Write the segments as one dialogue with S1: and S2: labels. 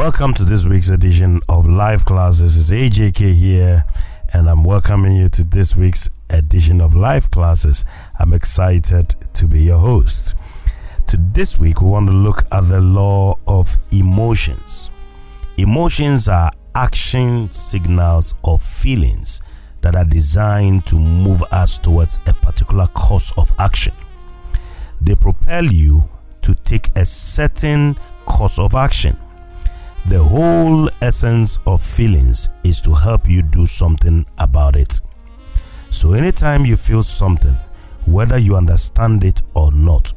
S1: Welcome to this week's edition of Live Classes. It's AJK here, and I'm welcoming you to this week's edition of Live Classes. I'm excited to be your host. To this week, we want to look at the law of emotions. Emotions are action signals or feelings that are designed to move us towards a particular course of action. They propel you to take a certain course of action. The whole essence of feelings is to help you do something about it. So, anytime you feel something, whether you understand it or not,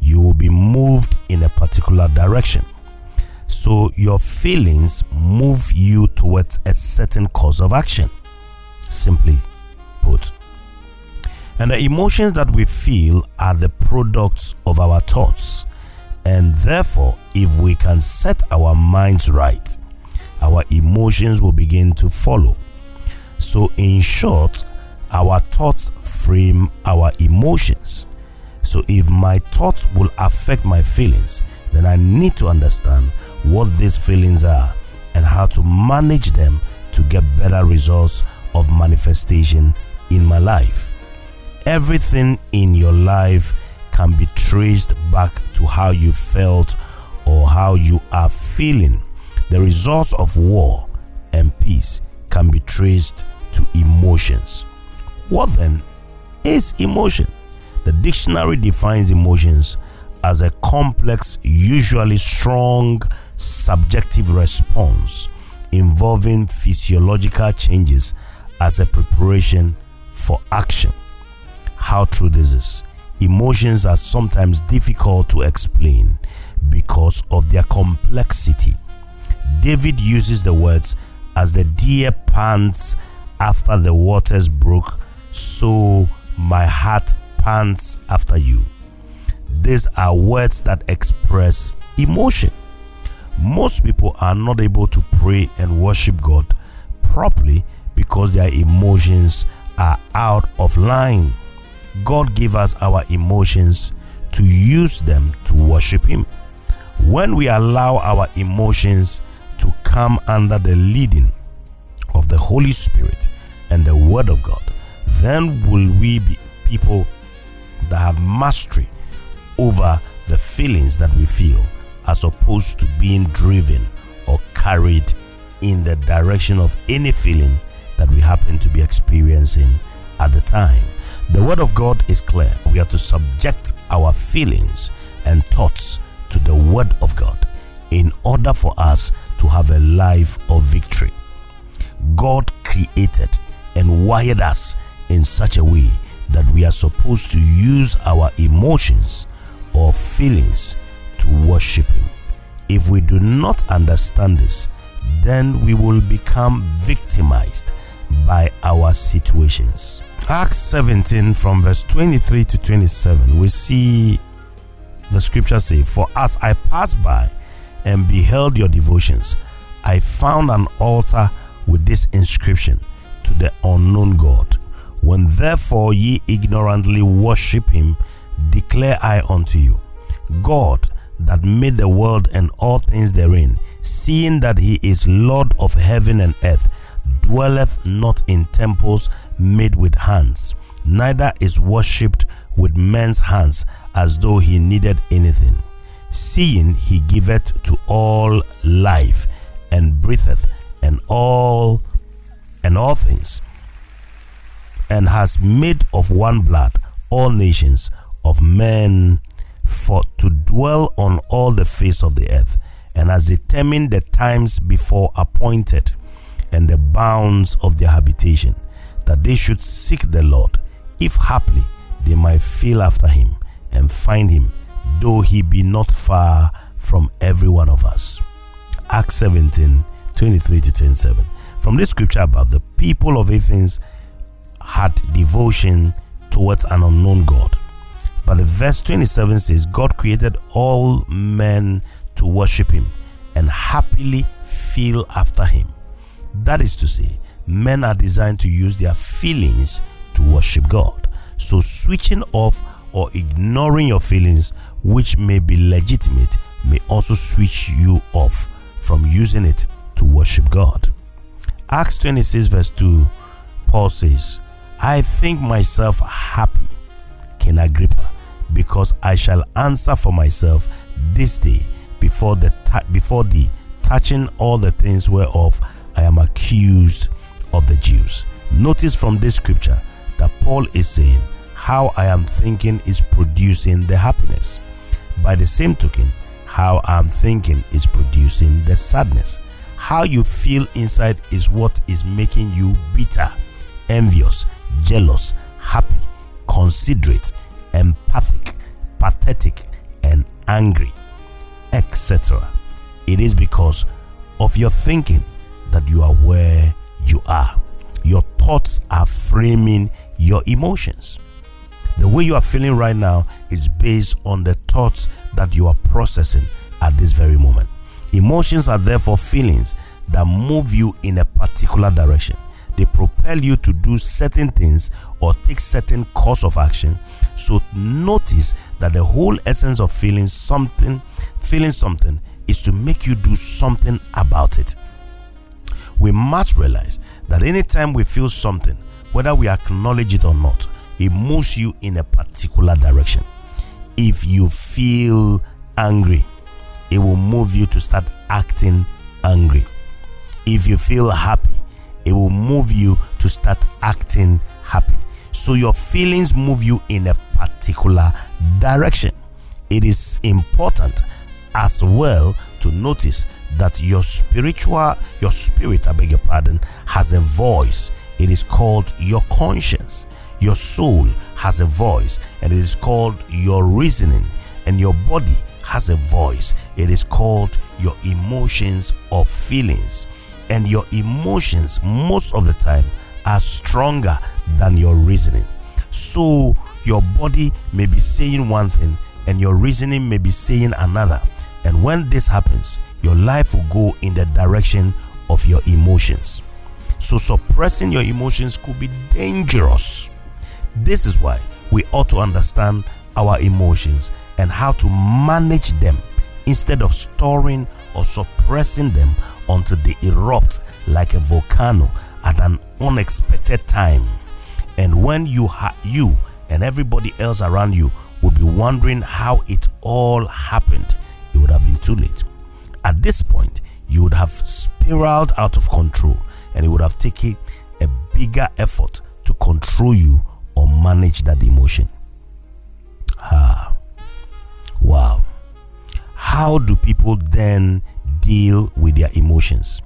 S1: you will be moved in a particular direction. So, your feelings move you towards a certain course of action. Simply put. And the emotions that we feel are the products of our thoughts. And therefore, if we can set our minds right, our emotions will begin to follow. So, in short, our thoughts frame our emotions. So, if my thoughts will affect my feelings, then I need to understand what these feelings are and how to manage them to get better results of manifestation in my life. Everything in your life can be traced back to how you felt or how you are feeling. The results of war and peace can be traced to emotions. What then is emotion? The dictionary defines emotions as a complex, usually strong, subjective response involving physiological changes as a preparation for action. How true this is. Emotions are sometimes difficult to explain because of their complexity. David uses the words, As the deer pants after the waters brook, so my heart pants after you. These are words that express emotion. Most people are not able to pray and worship God properly because their emotions are out of line. God gave us our emotions to use them to worship Him. When we allow our emotions to come under the leading of the Holy Spirit and the Word of God, then will we be people that have mastery over the feelings that we feel as opposed to being driven or carried in the direction of any feeling that we happen to be experiencing at the time. The Word of God is clear. We are to subject our feelings and thoughts to the Word of God in order for us to have a life of victory. God created and wired us in such a way that we are supposed to use our emotions or feelings to worship Him. If we do not understand this, then we will become victimized by our situations. Acts 17 from verse 23 to 27, we see the scripture say, For as I passed by and beheld your devotions, I found an altar with this inscription to the unknown God. When therefore ye ignorantly worship him, declare I unto you, God that made the world and all things therein, seeing that he is Lord of heaven and earth, dwelleth not in temples made with hands, neither is worshipped with men's hands as though he needed anything. Seeing he giveth to all life and breatheth and all and all things, and has made of one blood all nations of men for to dwell on all the face of the earth, and has determined the times before appointed and the bounds of their habitation, that they should seek the Lord, if haply they might feel after him and find him, though he be not far from every one of us. Acts 17 23 to 27. From this scripture above, the people of Athens had devotion towards an unknown God. But the verse 27 says, God created all men to worship him and happily feel after him. That is to say, men are designed to use their feelings to worship God. So, switching off or ignoring your feelings, which may be legitimate, may also switch you off from using it to worship God. Acts 26, verse 2, Paul says, I think myself happy, King Agrippa, because I shall answer for myself this day before the before the touching all the things whereof I am accused of the Jews. Notice from this scripture that Paul is saying how I am thinking is producing the happiness. By the same token, how I'm thinking is producing the sadness. How you feel inside is what is making you bitter, envious, jealous, happy, considerate, empathic, pathetic, and angry, etc. It is because of your thinking that you are where you are. Your thoughts are framing your emotions. The way you are feeling right now is based on the thoughts that you are processing at this very moment. Emotions are therefore feelings that move you in a particular direction. They propel you to do certain things or take certain course of action. So notice that the whole essence of feeling something, feeling something is to make you do something about it. We must realize that anytime we feel something, whether we acknowledge it or not, it moves you in a particular direction. If you feel angry, it will move you to start acting angry. If you feel happy, it will move you to start acting happy. So your feelings move you in a particular direction. It is important as well to notice that your spiritual, your spirit, I beg your pardon, has a voice. It is called your conscience. Your soul has a voice, and it is called your reasoning, and your body has a voice. It is called your emotions or feelings. And your emotions, most of the time, are stronger than your reasoning. So, your body may be saying one thing, and your reasoning may be saying another. And when this happens, your life will go in the direction of your emotions. So, suppressing your emotions could be dangerous. This is why we ought to understand our emotions and how to manage them instead of storing or suppressing them until they erupt like a volcano at an unexpected time. And when you ha- you and everybody else around you would be wondering how it all happened, it would have been too late. At this point, you would have spiraled out of control and it would have taken a bigger effort to control you or manage that emotion. Ah, wow. How do people then deal with their emotions?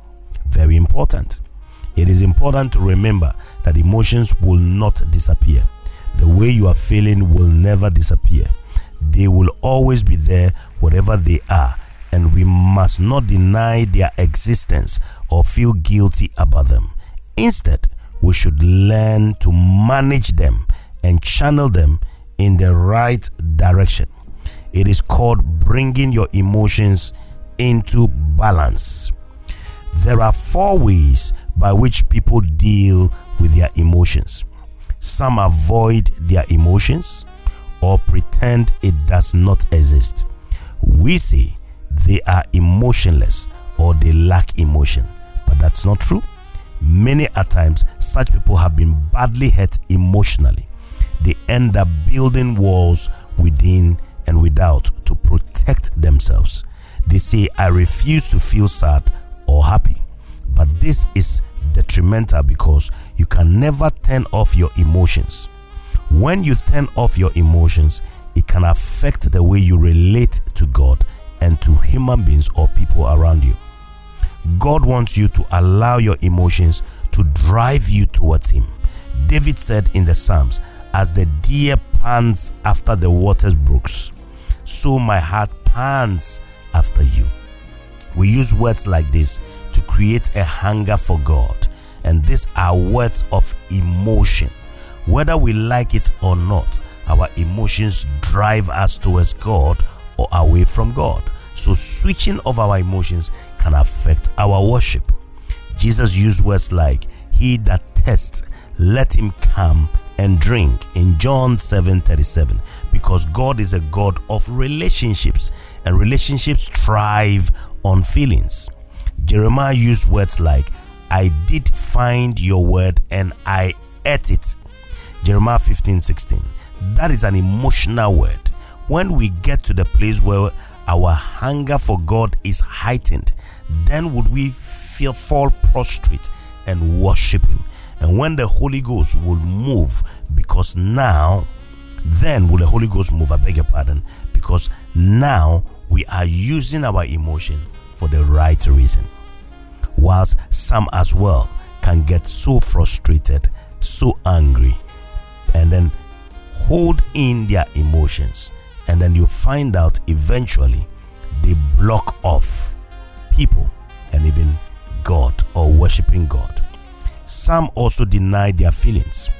S1: Very important. It is important to remember that emotions will not disappear. The way you are feeling will never disappear. They will always be there, whatever they are, and we must not deny their existence or feel guilty about them. Instead, we should learn to manage them and channel them in the right direction. It is called bringing your emotions into balance. There are four ways by which people deal with their emotions. Some avoid their emotions or pretend it does not exist. We say they are emotionless or they lack emotion, but that's not true. Many a times, such people have been badly hurt emotionally. They end up building walls within and without to protect themselves. They say, I refuse to feel sad or happy. But this is detrimental because you can never turn off your emotions. When you turn off your emotions, it can affect the way you relate to God and to human beings or people around you. God wants you to allow your emotions to drive you towards Him. David said in the Psalms, As the deer pants after the waters brooks, so my heart pants after you. We use words like this to create a hunger for God, and these are words of emotion. Whether we like it or not, our emotions drive us towards God or away from God. So, switching of our emotions can affect our worship. Jesus used words like, He that tests, let him come and drink in John 7 37 because God is a God of relationships and relationships thrive on feelings. Jeremiah used words like, I did find your word and I ate it. Jeremiah 15 16. That is an emotional word. When we get to the place where our hunger for God is heightened, then would we feel fall prostrate and worship Him. And when the Holy Ghost will move, because now, then will the Holy Ghost move, I beg your pardon, because now we are using our emotion for the right reason. Whilst some as well can get so frustrated, so angry, and then hold in their emotions, and then you find out eventually they block off people and even God or worshiping God. Some also deny their feelings.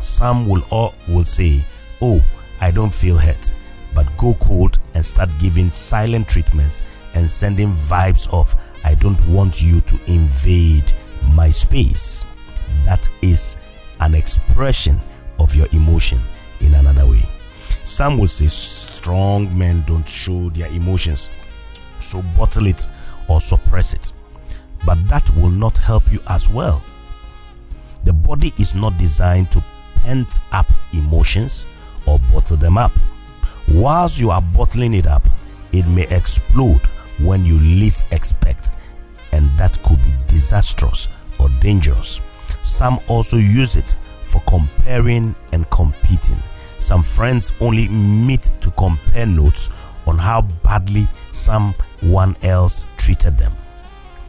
S1: Some will all will say, "Oh, I don't feel hurt," but go cold and start giving silent treatments and sending vibes of, "I don't want you to invade my space." That is an expression of your emotion in another way. Some will say strong men don't show their emotions, so bottle it or suppress it. But that will not help you as well. The body is not designed to pent up emotions or bottle them up. Whilst you are bottling it up, it may explode when you least expect, and that could be disastrous or dangerous. Some also use it for comparing and competing. Some friends only meet to compare notes on how badly someone else treated them.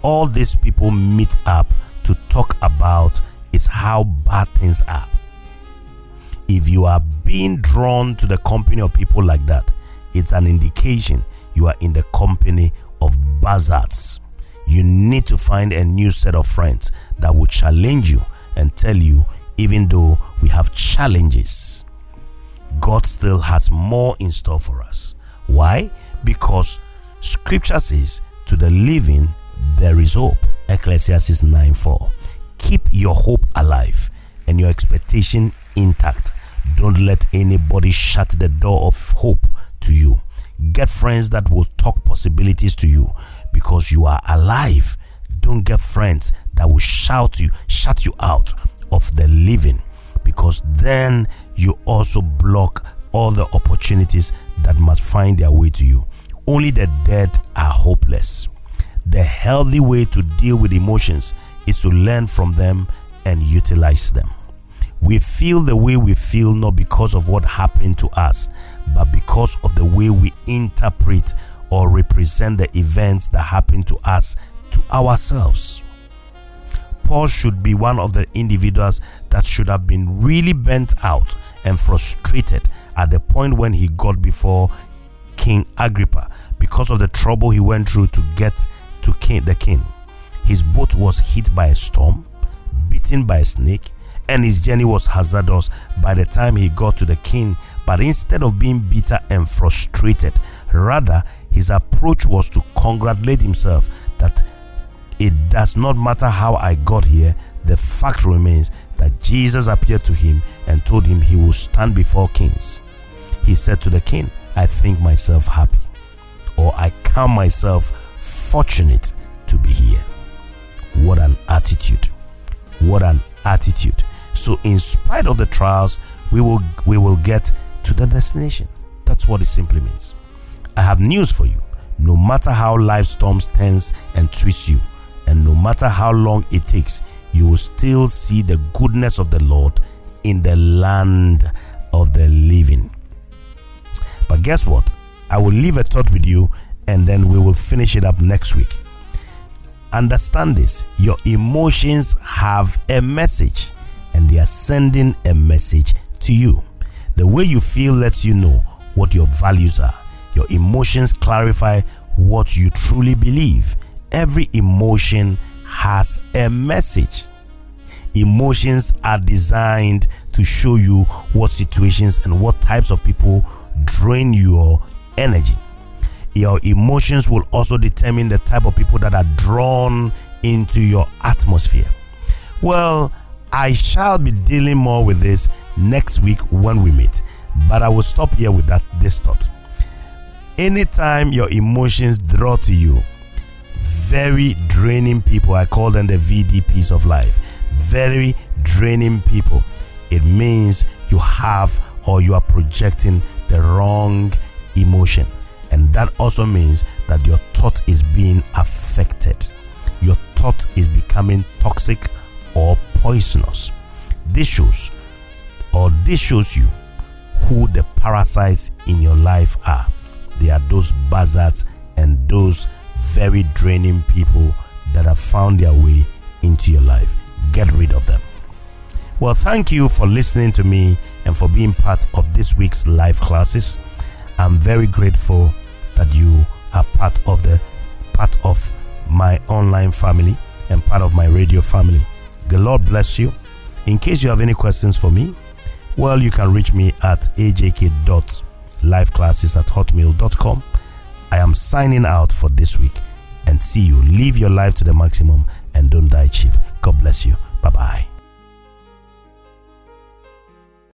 S1: All these people meet up to talk about is how bad things are. If you are being drawn to the company of people like that, it's an indication you are in the company of buzzards. You need to find a new set of friends that will challenge you and tell you, even though we have challenges, God still has more in store for us. Why? Because scripture says, to the living there is hope. Ecclesiastes 9 4. Keep your hope alive and your expectation intact. Don't let anybody shut the door of hope to you. Get friends that will talk possibilities to you because you are alive. Don't get friends that will shout you, shut you out of the living because then you also block all the opportunities that must find their way to you. Only the dead are hopeless. The healthy way to deal with emotions is to learn from them and utilize them. We feel the way we feel not because of what happened to us, but because of the way we interpret or represent the events that happen to us to ourselves. Paul should be one of the individuals that should have been really bent out and frustrated at the point when he got before King Agrippa because of the trouble he went through to get to king, the king. His boat was hit by a storm, bitten by a snake, and his journey was hazardous by the time he got to the king. But instead of being bitter and frustrated, rather his approach was to congratulate himself it does not matter how I got here, the fact remains that Jesus appeared to him and told him he will stand before kings. He said to the king, I think myself happy, or I count myself fortunate to be here. What an attitude! What an attitude! So, in spite of the trials, we will we will get to the destination. That's what it simply means. I have news for you. No matter how life storms tense and twist you, and no matter how long it takes, you will still see the goodness of the Lord in the land of the living. But guess what? I will leave a thought with you and then we will finish it up next week. Understand this your emotions have a message and they are sending a message to you. The way you feel lets you know what your values are. Your emotions clarify what you truly believe. Every emotion has a message. Emotions are designed to show you what situations and what types of people drain your energy. Your emotions will also determine the type of people that are drawn into your atmosphere. Well, I shall be dealing more with this next week when we meet, but I will stop here with that this thought. Anytime your emotions draw to you, very draining people. I call them the VDPs of life. Very draining people. It means you have or you are projecting the wrong emotion. And that also means that your thought is being affected. Your thought is becoming toxic or poisonous. This shows or this shows you who the parasites in your life are. They are those buzzards and those very draining people that have found their way into your life. Get rid of them. Well, thank you for listening to me and for being part of this week's live classes. I'm very grateful that you are part of the part of my online family and part of my radio family. The Lord bless you. In case you have any questions for me, well, you can reach me at ajk.liveclasses at hotmail.com. I am signing out for this week and see you. Live your life to the maximum and don't die cheap. God bless you. Bye bye.